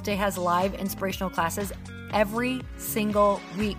Day has live inspirational classes every single week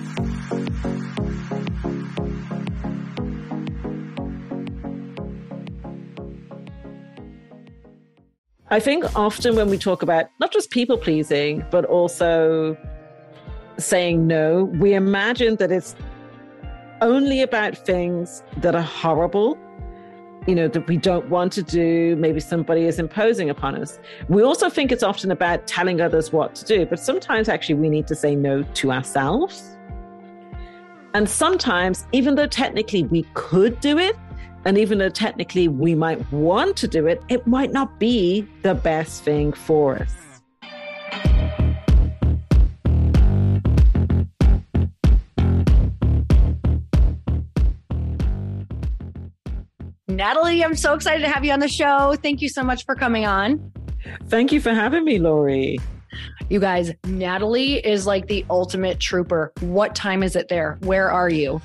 I think often when we talk about not just people pleasing, but also saying no, we imagine that it's only about things that are horrible, you know, that we don't want to do. Maybe somebody is imposing upon us. We also think it's often about telling others what to do, but sometimes actually we need to say no to ourselves. And sometimes, even though technically we could do it, and even though technically we might want to do it, it might not be the best thing for us. Natalie, I'm so excited to have you on the show. Thank you so much for coming on. Thank you for having me, Lori. You guys, Natalie is like the ultimate trooper. What time is it there? Where are you?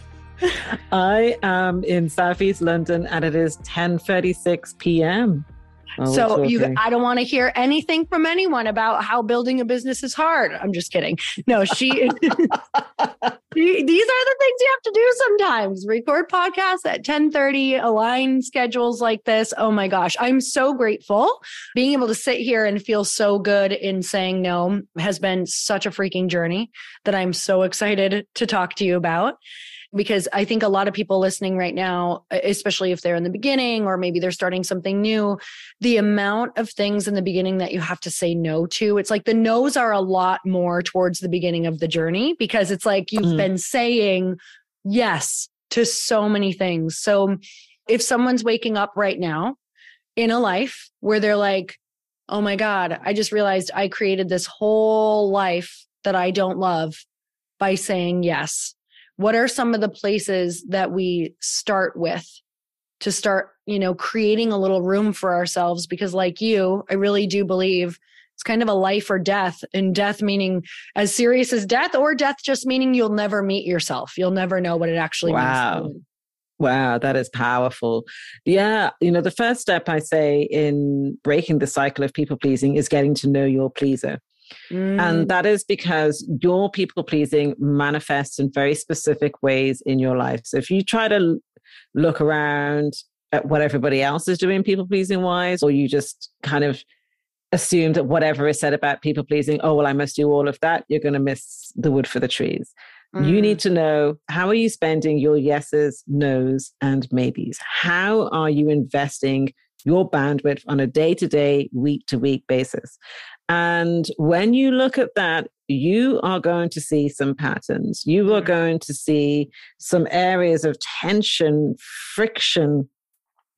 I am in Southeast London and it is 10:36 p.m. Oh, so you, I don't want to hear anything from anyone about how building a business is hard. I'm just kidding. No, she, these are the things you have to do sometimes. Record podcasts at 1030, align schedules like this. Oh my gosh. I'm so grateful. Being able to sit here and feel so good in saying no has been such a freaking journey that I'm so excited to talk to you about because I think a lot of people listening right now, especially if they're in the beginning or maybe they're starting something new, the amount of things in the beginning that you have to say no to, it's like the no's are a lot more towards the beginning of the journey because it's like you've mm. been saying yes to so many things. So if someone's waking up right now in a life where they're like, oh my God, I just realized I created this whole life that I don't love by saying yes what are some of the places that we start with to start you know creating a little room for ourselves because like you i really do believe it's kind of a life or death and death meaning as serious as death or death just meaning you'll never meet yourself you'll never know what it actually wow. means Wow, that is powerful. Yeah. You know, the first step I say in breaking the cycle of people pleasing is getting to know your pleaser. Mm. And that is because your people pleasing manifests in very specific ways in your life. So if you try to look around at what everybody else is doing people pleasing wise, or you just kind of assume that whatever is said about people pleasing, oh, well, I must do all of that, you're going to miss the wood for the trees. Mm. You need to know how are you spending your yeses, nos, and maybes? How are you investing your bandwidth on a day to day, week to week basis? And when you look at that, you are going to see some patterns. You are mm. going to see some areas of tension, friction,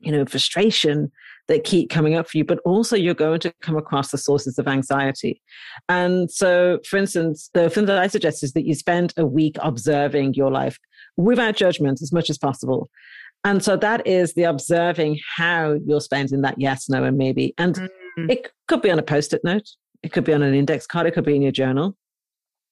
you know, frustration that keep coming up for you, but also you're going to come across the sources of anxiety. And so, for instance, the thing that I suggest is that you spend a week observing your life without judgment as much as possible. And so that is the observing how you're spending that yes, no, and maybe. And mm-hmm. It could be on a post it note, it could be on an index card, it could be in your journal.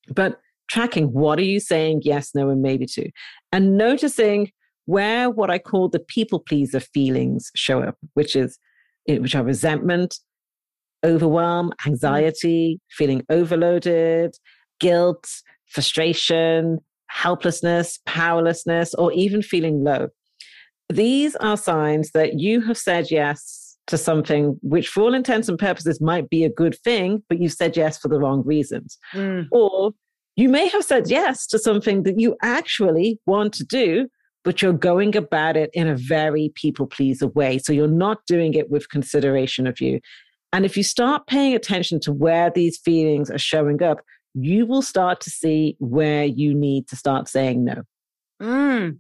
But tracking what are you saying yes, no, and maybe to, and noticing where what I call the people pleaser feelings show up, which is which are resentment, overwhelm, mm. anxiety, feeling overloaded, guilt, frustration, helplessness, powerlessness, or even feeling low. These are signs that you have said yes to something which, for all intents and purposes, might be a good thing, but you said yes for the wrong reasons. Mm. Or you may have said yes to something that you actually want to do, but you're going about it in a very people pleaser way. So you're not doing it with consideration of you. And if you start paying attention to where these feelings are showing up, you will start to see where you need to start saying no. Mm.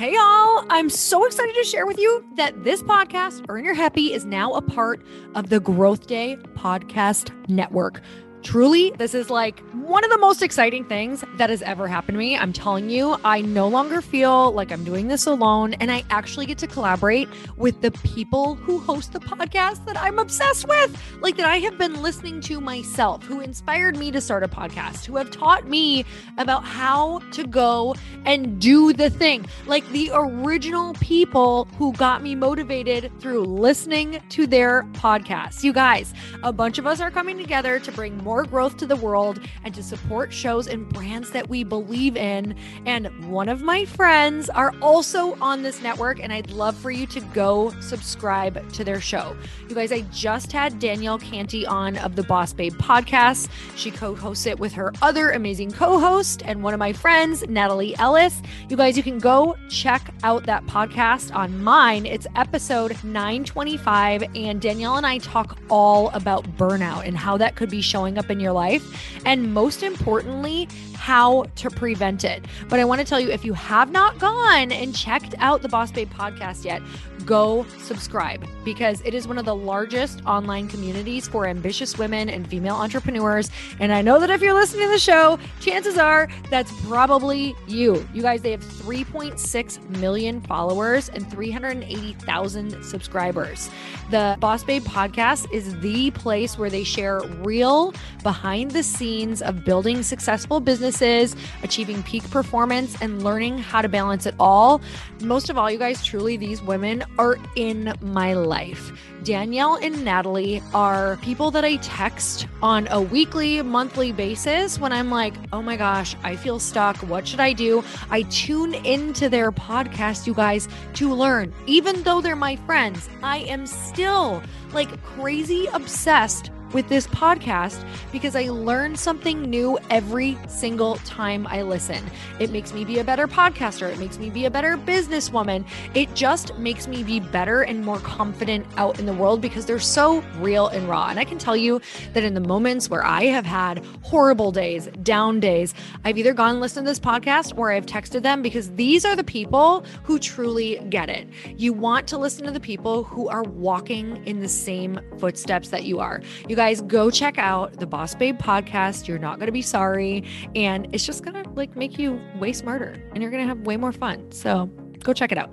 Hey, y'all. I'm so excited to share with you that this podcast, Earn Your Happy, is now a part of the Growth Day Podcast Network. Truly, this is like one of the most exciting things that has ever happened to me. I'm telling you, I no longer feel like I'm doing this alone, and I actually get to collaborate with the people who host the podcast that I'm obsessed with, like that I have been listening to myself, who inspired me to start a podcast, who have taught me about how to go and do the thing, like the original people who got me motivated through listening to their podcasts. You guys, a bunch of us are coming together to bring more more growth to the world and to support shows and brands that we believe in. And one of my friends are also on this network, and I'd love for you to go subscribe to their show. You guys, I just had Danielle Canty on of the Boss Babe podcast. She co hosts it with her other amazing co host and one of my friends, Natalie Ellis. You guys, you can go check out that podcast on mine. It's episode 925, and Danielle and I talk all about burnout and how that could be showing up in your life, and most importantly, how to prevent it. But I want to tell you if you have not gone and checked out the Boss Babe podcast yet, go subscribe because it is one of the largest online communities for ambitious women and female entrepreneurs. And I know that if you're listening to the show, chances are that's probably you. You guys, they have 3.6 million followers and 380,000 subscribers. The Boss Babe podcast is the place where they share real behind the scenes of building successful businesses, achieving peak performance, and learning how to balance it all. Most of all, you guys, truly, these women are in my life. Danielle and Natalie are people that I text on a weekly, monthly basis when I'm like, oh my gosh, I feel stuck. What should I do? I tune into their podcast, you guys, to learn. Even though they're my friends, I am still like crazy obsessed with this podcast because I learn something new every single time I listen. It makes me be a better podcaster. It makes me be a better businesswoman. It just makes me be better and more confident out in the world because they're so real and raw. And I can tell you that in the moments where I have had horrible days, down days, I've either gone and listened to this podcast or I've texted them because these are the people who truly get it. You want to listen to the people who are walking in the same footsteps that you are. You guys go check out the Boss Babe podcast. You're not going to be sorry. And it's just going to like make you way smarter and you're going to have way more fun. So go check it out.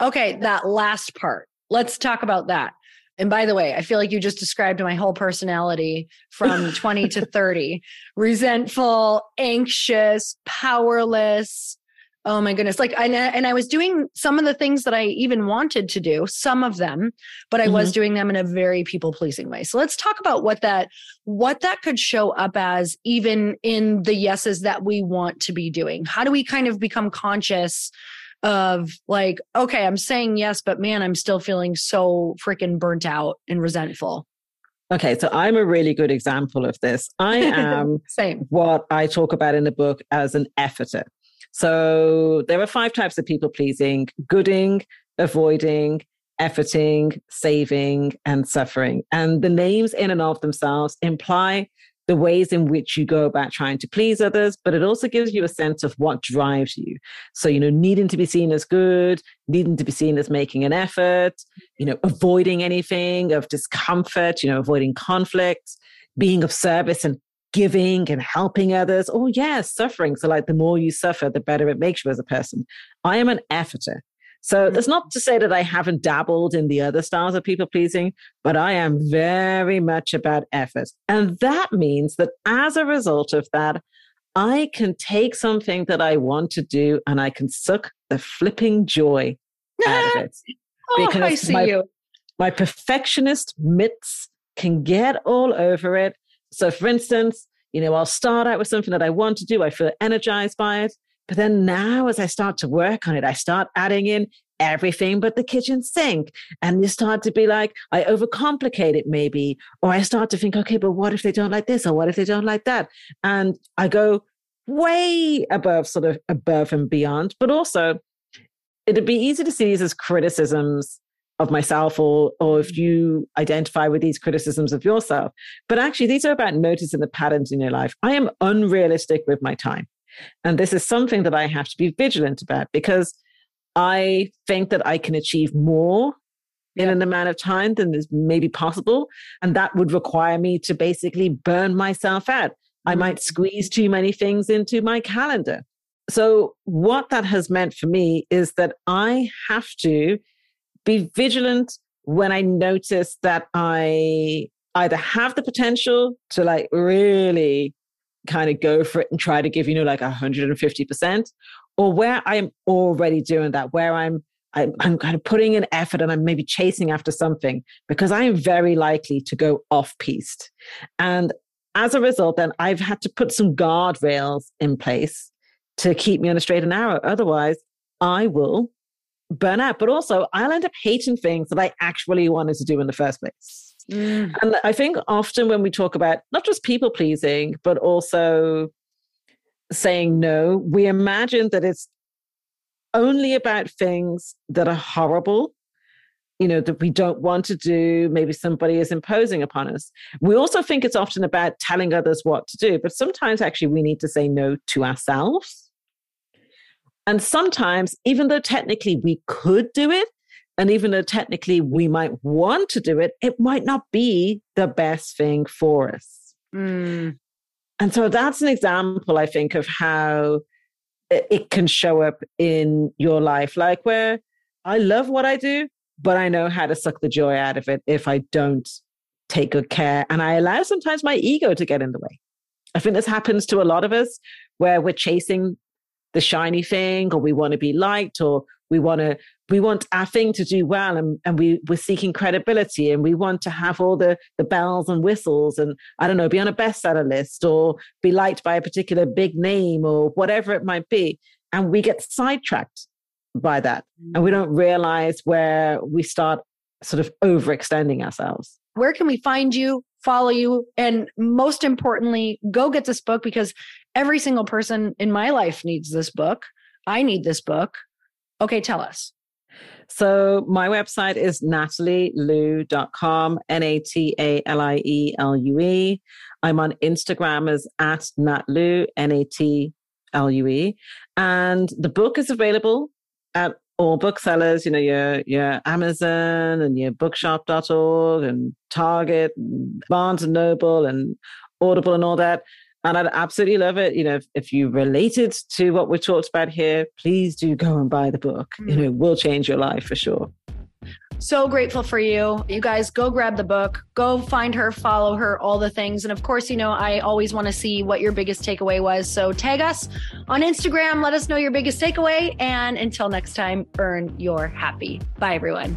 Okay, that last part. Let's talk about that. And by the way, I feel like you just described my whole personality from 20 to 30 resentful, anxious, powerless, Oh my goodness. Like, and, and I was doing some of the things that I even wanted to do, some of them, but I mm-hmm. was doing them in a very people pleasing way. So let's talk about what that, what that could show up as even in the yeses that we want to be doing. How do we kind of become conscious of like, okay, I'm saying yes, but man, I'm still feeling so freaking burnt out and resentful. Okay, so I'm a really good example of this. I am Same. what I talk about in the book as an efforter. So there are five types of people pleasing gooding, avoiding, efforting, saving, and suffering. And the names in and of themselves imply the ways in which you go about trying to please others, but it also gives you a sense of what drives you. So, you know, needing to be seen as good, needing to be seen as making an effort, you know, avoiding anything of discomfort, you know, avoiding conflict, being of service and giving and helping others. Oh, yeah, suffering. So, like, the more you suffer, the better it makes you as a person. I am an efforter. So, mm-hmm. that's not to say that I haven't dabbled in the other styles of people pleasing, but I am very much about effort. And that means that as a result of that, I can take something that I want to do and I can suck the flipping joy out of it. oh, I see my, you. My perfectionist mitts can get all over it so, for instance, you know, I'll start out with something that I want to do, I feel energized by it. But then now, as I start to work on it, I start adding in everything but the kitchen sink. And you start to be like, I overcomplicate it maybe. Or I start to think, okay, but what if they don't like this? Or what if they don't like that? And I go way above, sort of above and beyond. But also, it'd be easy to see these as criticisms of myself or or if mm. you identify with these criticisms of yourself. But actually these are about noticing the patterns in your life. I am unrealistic with my time. And this is something that i have to be vigilant about because i think that i can achieve more in an amount of time than is maybe possible. And that would require me to basically burn myself out. I might squeeze too many things into my calendar. So what that has meant for me is that i have to be vigilant when I notice that I either have the potential to like really kind of go for it and try to give, you know, like 150%, or where I am already doing that, where I'm I'm, I'm kind of putting an effort and I'm maybe chasing after something because I am very likely to go off piste. And as a result, then I've had to put some guardrails in place to keep me on a straight and narrow. Otherwise, I will burnout, but also I'll end up hating things that I actually wanted to do in the first place. Mm. And I think often when we talk about not just people pleasing, but also saying no, we imagine that it's only about things that are horrible, you know, that we don't want to do. Maybe somebody is imposing upon us. We also think it's often about telling others what to do, but sometimes actually we need to say no to ourselves and sometimes, even though technically we could do it, and even though technically we might want to do it, it might not be the best thing for us. Mm. And so that's an example, I think, of how it can show up in your life, like where I love what I do, but I know how to suck the joy out of it if I don't take good care. And I allow sometimes my ego to get in the way. I think this happens to a lot of us where we're chasing the shiny thing or we want to be liked or we want to we want our thing to do well and, and we we're seeking credibility and we want to have all the the bells and whistles and i don't know be on a bestseller list or be liked by a particular big name or whatever it might be and we get sidetracked by that and we mm. don't realize where we start sort of overextending ourselves where can we find you follow you and most importantly go get this book because every single person in my life needs this book. I need this book. Okay tell us. So my website is natalielue.com n-a-t-a-l-i-e-l-u-e i'm on instagram as at natlue n-a-t-l-u-e and the book is available at all booksellers, you know, your your Amazon and your bookshop.org and Target and Barnes and Noble and Audible and all that. And I'd absolutely love it. You know, if, if you related to what we talked about here, please do go and buy the book. Mm. You know, will change your life for sure. So grateful for you. You guys go grab the book, go find her, follow her, all the things. And of course, you know, I always want to see what your biggest takeaway was. So tag us on Instagram, let us know your biggest takeaway. And until next time, earn your happy. Bye, everyone.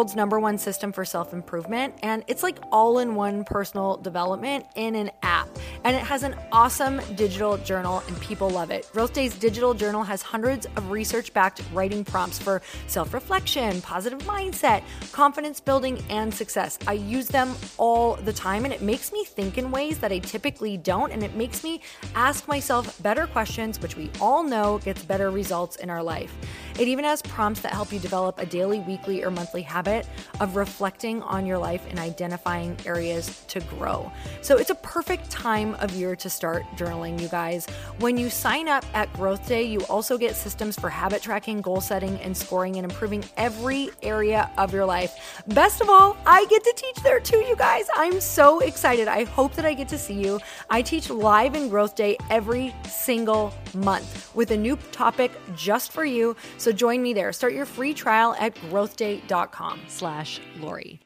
world's number one system for self improvement, and it's like all in one personal development in an app. And it has an awesome digital journal, and people love it. Growth digital journal has hundreds of research backed writing prompts for self reflection, positive mindset, confidence building, and success. I use them all the time, and it makes me think in ways that I typically don't, and it makes me ask myself better questions, which we all know gets better results in our life. It even has prompts that help you develop a daily, weekly, or monthly habit of reflecting on your life and identifying areas to grow. So it's a perfect time of year to start journaling, you guys. When you sign up at Growth Day, you also get systems for habit tracking, goal setting, and scoring and improving every area of your life. Best of all, I get to teach there too, you guys. I'm so excited. I hope that I get to see you. I teach live in Growth Day every single month with a new topic just for you. So join me there. Start your free trial at growthday.com slash Lori.